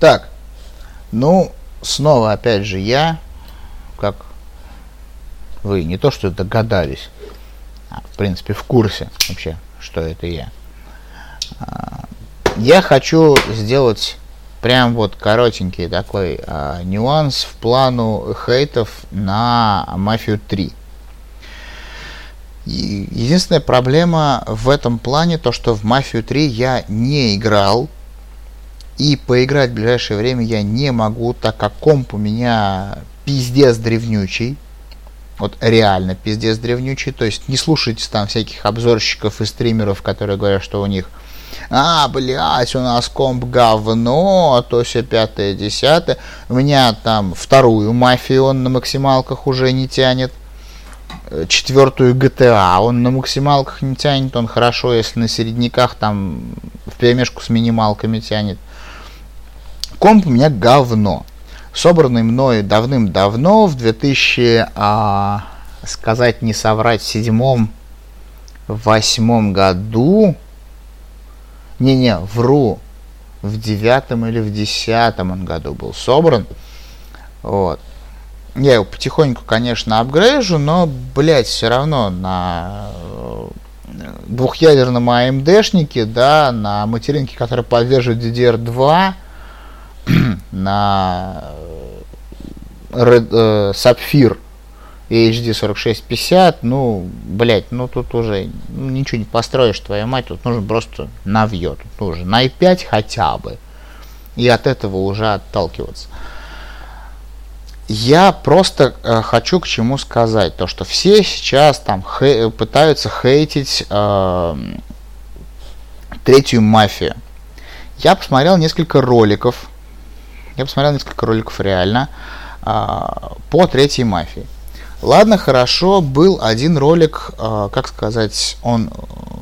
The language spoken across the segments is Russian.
Так, ну, снова опять же я, как вы не то что догадались, а в принципе в курсе вообще, что это я. А, я хочу сделать прям вот коротенький такой а, нюанс в плану хейтов на Мафию 3. И единственная проблема в этом плане то, что в Мафию 3 я не играл. И поиграть в ближайшее время я не могу, так как комп у меня пиздец древнючий. Вот реально пиздец древнючий. То есть не слушайте там всяких обзорщиков и стримеров, которые говорят, что у них а, блядь, у нас комп говно, а то все пятое, десятое. У меня там вторую мафию он на максималках уже не тянет. Э, четвертую GTA он на максималках не тянет, он хорошо, если на середняках там в перемешку с минималками тянет. Комп у меня говно. Собранный мной давным-давно, в 2000, а, сказать не соврать, седьмом, восьмом году, не-не, вру. В девятом или в десятом он году был собран. Вот. Я его потихоньку, конечно, апгрейжу, но, блядь, все равно на э, двухъядерном AMD-шнике, да, на материнке, которая поддерживает DDR2, на Red, э, Sapphire HD 4650, ну, блять, ну тут уже ну, ничего не построишь, твоя мать, тут нужно просто навье, тут нужно на i5 хотя бы. И от этого уже отталкиваться. Я просто э, хочу к чему сказать, то что все сейчас там хей, пытаются хейтить э, третью мафию. Я посмотрел несколько роликов, я посмотрел несколько роликов реально э, по третьей мафии. Ладно, хорошо, был один ролик, э, как сказать, он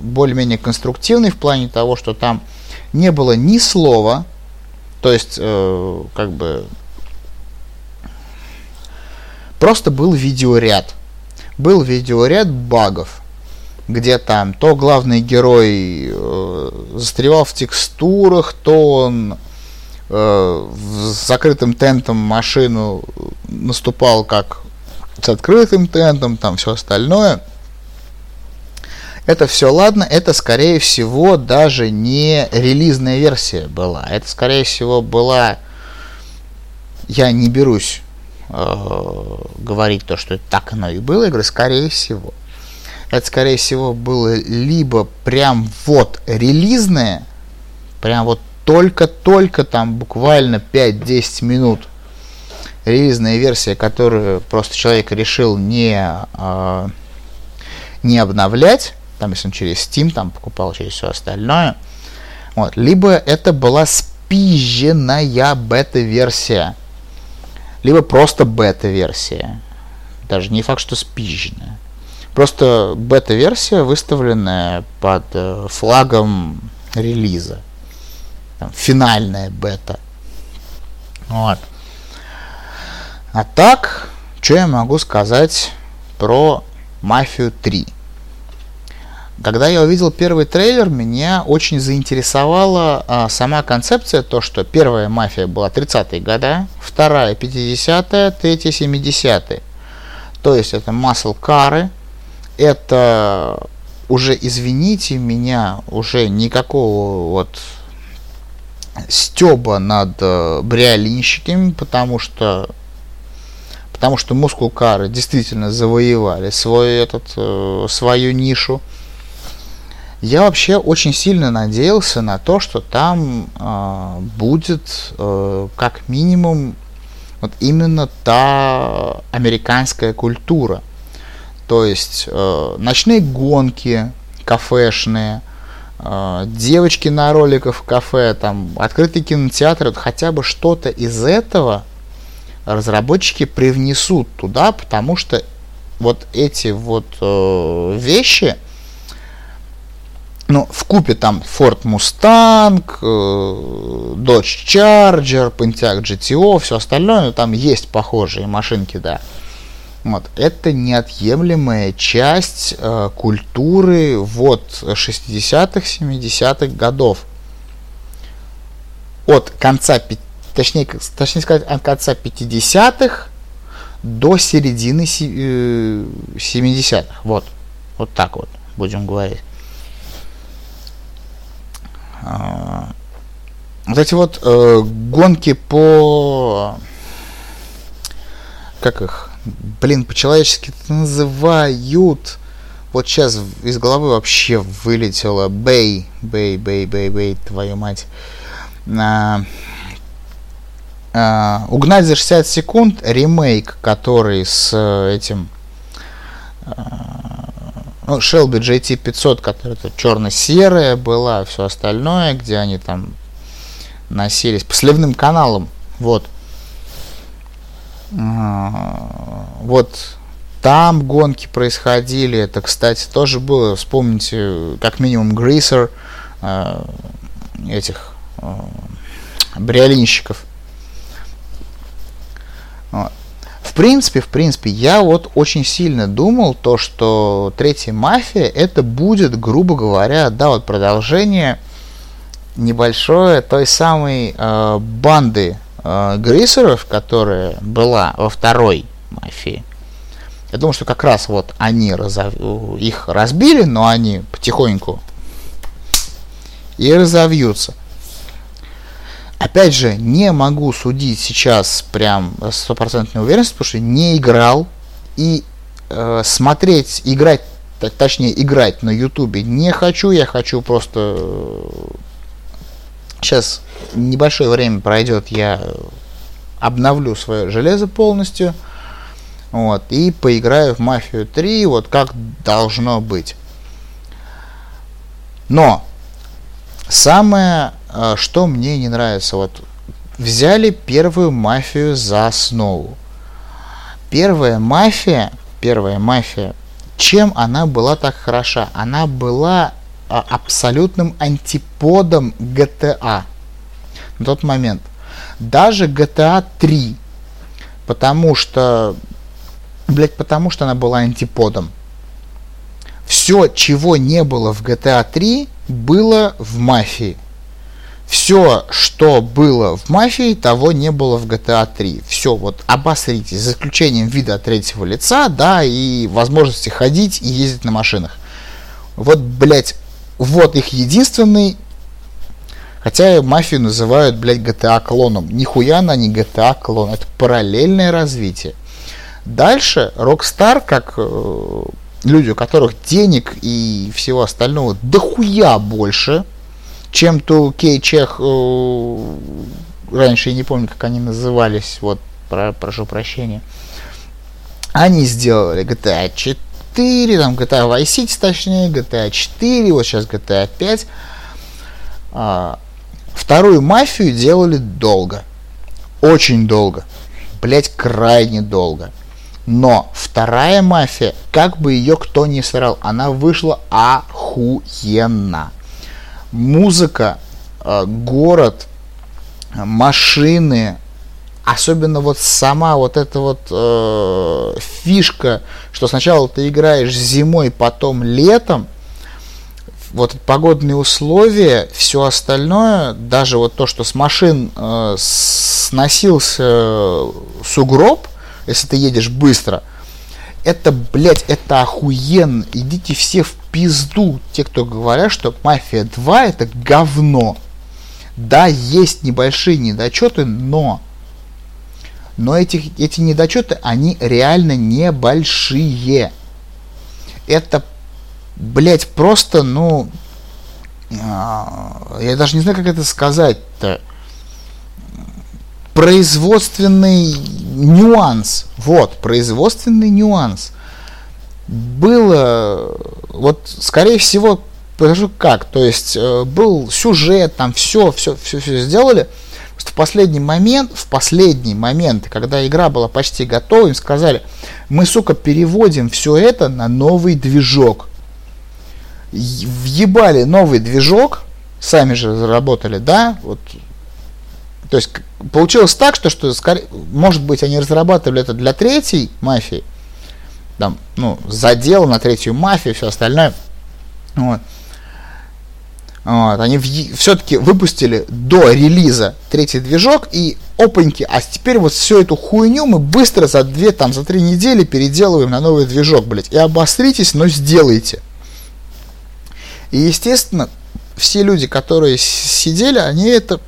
более-менее конструктивный в плане того, что там не было ни слова, то есть, э, как бы, просто был видеоряд. Был видеоряд багов, где там то главный герой э, застревал в текстурах, то он э, с закрытым тентом машину наступал как с открытым тентом, там все остальное. Это все ладно, это скорее всего даже не релизная версия была. Это скорее всего была, я не берусь э, говорить то, что так оно и было, я говорю, скорее всего. Это скорее всего было либо прям вот релизное, прям вот только-только там буквально 5-10 минут релизная версия, которую просто человек решил не, э, не обновлять, там, если он через Steam там покупал, через все остальное, вот, либо это была спизженная бета-версия, либо просто бета-версия, даже не факт, что спизженная. Просто бета-версия, выставленная под э, флагом релиза. Там, финальная бета. Вот. А так, что я могу сказать про Мафию 3? Когда я увидел первый трейлер, меня очень заинтересовала а, сама концепция, то, что первая мафия была 30-е годы, вторая 50-е, третья 70-е. То есть это масл кары, это уже, извините меня, уже никакого вот стеба над э, бриолинщиками, потому что потому что мускулкары действительно завоевали свой этот, э, свою нишу. Я вообще очень сильно надеялся на то, что там э, будет э, как минимум вот именно та американская культура. То есть э, ночные гонки кафешные, девочки на роликах в кафе, там открытый кинотеатр, вот хотя бы что-то из этого – разработчики привнесут туда, потому что вот эти вот э, вещи, ну, в купе там Ford Mustang, э, Dodge Charger, Pontiac GTO, все остальное, ну, там есть похожие машинки, да. Вот. Это неотъемлемая часть э, культуры вот 60-х, 70-х годов. От конца точнее, точнее сказать, от конца 50-х до середины 70-х. Э, вот. Вот так вот будем говорить. А, вот эти вот э, гонки по... Как их? Блин, по-человечески называют... Вот сейчас из головы вообще вылетело Бэй, Бэй, Бэй, Бэй, Бэй, твою мать. А, а, угнать за 60 секунд ремейк, который с э, этим а, ну, Shelby GT500, которая черно-серая была, все остальное, где они там носились по сливным каналам. Вот. А, вот там гонки происходили. Это, кстати, тоже было. Вспомните, как минимум, Грейсер а, этих бриолинщиков. В принципе, в принципе, я вот очень сильно думал то, что третья мафия это будет, грубо говоря, да, вот продолжение небольшое той самой э, банды э, грейсеров, которая была во второй мафии. Я думаю, что как раз вот они разов... их разбили, но они потихоньку и разовьются. Опять же, не могу судить сейчас прям стопроцентной уверенностью, потому что не играл и э, смотреть, играть, точнее играть на ютубе не хочу, я хочу просто э, сейчас небольшое время пройдет, я обновлю свое железо полностью, вот, и поиграю в Мафию 3, вот как должно быть. Но самое а, что мне не нравится, вот взяли первую мафию за основу. Первая мафия, первая мафия, чем она была так хороша? Она была абсолютным антиподом GTA на тот момент. Даже GTA 3, потому что, блять, потому что она была антиподом. Все, чего не было в GTA 3, было в мафии все, что было в мафии, того не было в GTA 3. Все, вот обосрите, за исключением вида третьего лица, да, и возможности ходить и ездить на машинах. Вот, блядь, вот их единственный Хотя мафию называют, блядь, GTA клоном. Нихуя она не GTA клон. Это параллельное развитие. Дальше Rockstar, как э, люди, у которых денег и всего остального дохуя больше, чем то Чех, э, раньше я не помню, как они назывались, вот, про, прошу прощения, они сделали GTA 4, там GTA Vice City, точнее, GTA 4, вот сейчас GTA 5. А, вторую мафию делали долго. Очень долго. Блять, крайне долго. Но вторая мафия, как бы ее кто ни срал, она вышла охуенно музыка, э, город, машины, особенно вот сама вот эта вот э, фишка, что сначала ты играешь зимой, потом летом, вот погодные условия, все остальное, даже вот то, что с машин э, сносился сугроб, если ты едешь быстро, это, блядь, это охуенно. Идите все в пизду те, кто говорят, что Мафия 2 это говно. Да, есть небольшие недочеты, но но эти, эти недочеты, они реально небольшие. Это, блять, просто, ну, а, я даже не знаю, как это сказать-то. Производственный нюанс. Вот, производственный нюанс было, вот, скорее всего, покажу как, то есть э, был сюжет, там все, все, все, все сделали. В последний момент, в последний момент, когда игра была почти готова, им сказали, мы, сука, переводим все это на новый движок. Въебали новый движок, сами же заработали, да, вот то есть получилось так, что, что может быть, они разрабатывали это для третьей мафии, там, ну, задел на третью мафию, все остальное. Вот. Вот, они все-таки выпустили до релиза третий движок, и опаньки, а теперь вот всю эту хуйню мы быстро за две, там, за три недели переделываем на новый движок, блядь. И обостритесь, но сделайте. И, естественно, все люди, которые сидели, они это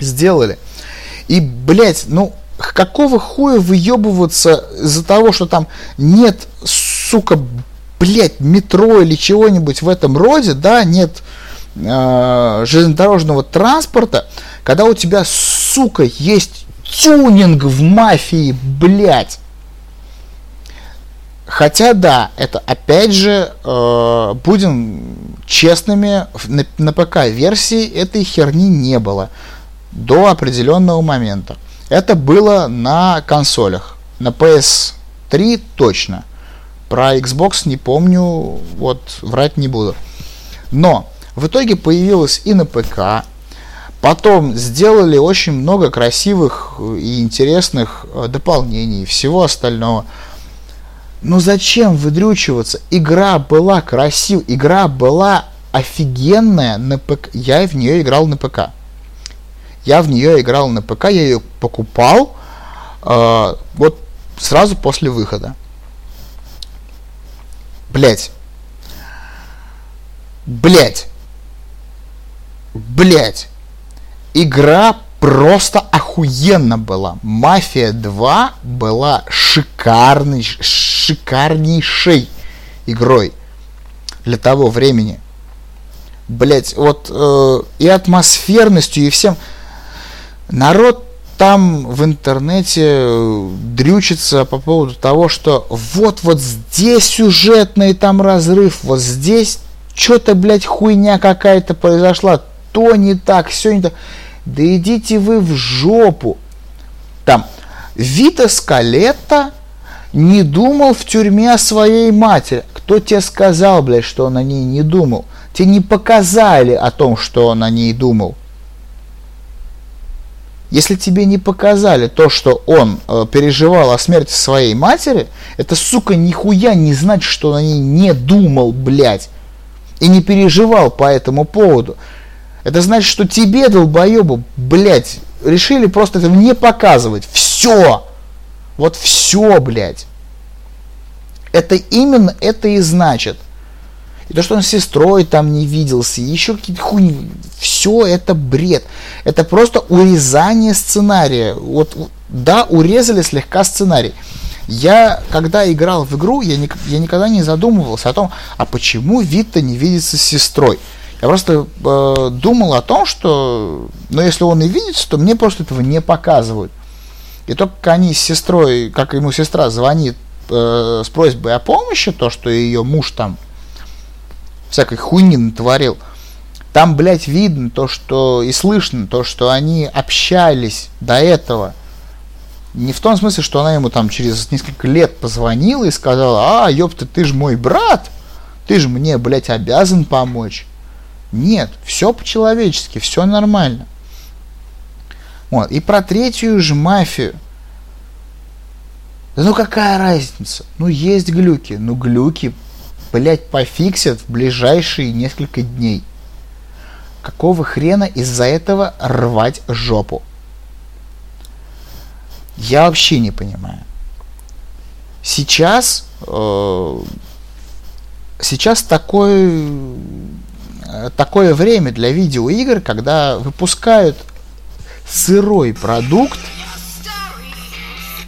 сделали. И, блядь, ну, какого хуя выебываться из-за того, что там нет, сука, блядь, метро или чего-нибудь в этом роде, да, нет э, железнодорожного транспорта, когда у тебя, сука, есть тюнинг в мафии, блядь. Хотя да, это опять же, э, будем честными, на, на ПК-версии этой херни не было до определенного момента. Это было на консолях. На PS3 точно. Про Xbox не помню, вот врать не буду. Но в итоге появилось и на ПК. Потом сделали очень много красивых и интересных э, дополнений, всего остального. Но зачем выдрючиваться? Игра была красивая, игра была офигенная на ПК. Я в нее играл на ПК. Я в нее играл на ПК, я ее покупал э, вот сразу после выхода. Блять. Блять. Блять. Игра просто охуенно была. Мафия 2 была шикарной, шикарнейшей игрой для того времени. Блять, вот э, и атмосферностью, и всем. Народ там в интернете э, дрючится по поводу того, что вот вот здесь сюжетный там разрыв, вот здесь что-то, блядь, хуйня какая-то произошла, то не так, все не так. Да идите вы в жопу. Там, Вита Скалетта не думал в тюрьме о своей матери. Кто тебе сказал, блядь, что он о ней не думал? Тебе не показали о том, что он о ней думал. Если тебе не показали то, что он э, переживал о смерти своей матери, это, сука, нихуя не значит, что он о ней не думал, блядь. И не переживал по этому поводу. Это значит, что тебе, долбоебу, блядь, решили просто этого не показывать. Все. Вот все, блядь. Это именно это и значит. И то, что он с сестрой там не виделся, еще какие-то хуйни, все это бред. Это просто урезание сценария. Вот, да, урезали слегка сценарий. Я, когда играл в игру, я, не, я никогда не задумывался о том, а почему Вита не видится с сестрой. Я просто э, думал о том, что, ну, если он и видится, то мне просто этого не показывают. И только они с сестрой, как ему сестра звонит э, с просьбой о помощи, то, что ее муж там всякой хуйни натворил. Там, блядь, видно то, что и слышно то, что они общались до этого. Не в том смысле, что она ему там через несколько лет позвонила и сказала, а, ёпта, ты же мой брат, ты же мне, блядь, обязан помочь. Нет, все по-человечески, все нормально. Вот. И про третью же мафию. Да ну какая разница? Ну есть глюки. Ну глюки блять, пофиксят в ближайшие несколько дней. Какого хрена из-за этого рвать жопу? Я вообще не понимаю. Сейчас, э, сейчас такой, э, такое время для видеоигр, когда выпускают сырой продукт,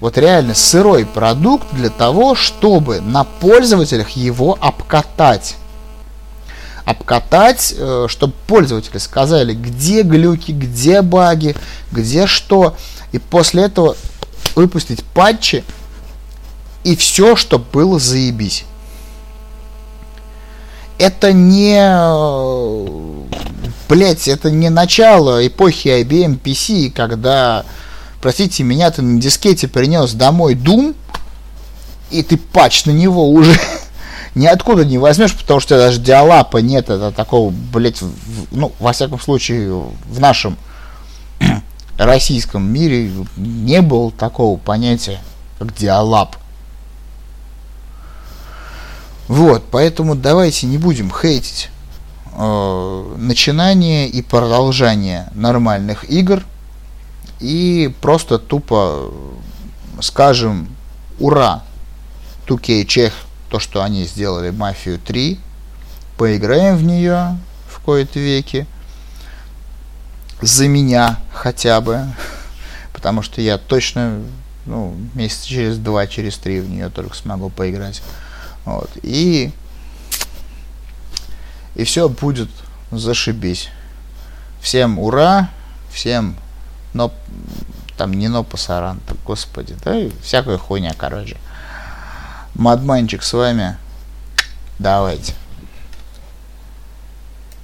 вот реально сырой продукт для того, чтобы на пользователях его обкатать. Обкатать, э, чтобы пользователи сказали, где глюки, где баги, где что. И после этого выпустить патчи и все, чтобы было заебись. Это не... Э, Блять, это не начало эпохи IBM PC, когда простите меня, ты на дискете принес домой Doom, и ты патч на него уже ниоткуда не возьмешь, потому что даже диалапа нет, это такого, блять, ну, во всяком случае, в нашем российском мире не было такого понятия, как диалап. Вот, поэтому давайте не будем хейтить э, начинание и продолжение нормальных игр, и просто тупо скажем ура 2K Чех, то, что они сделали Мафию 3, поиграем в нее в кои-то веки, за меня хотя бы, потому что я точно ну, месяца через два, через три в нее только смогу поиграть. Вот. И, и все будет зашибись. Всем ура, всем но там не но пасаран, господи, да, всякая хуйня, короче. Мадманчик с вами. Давайте.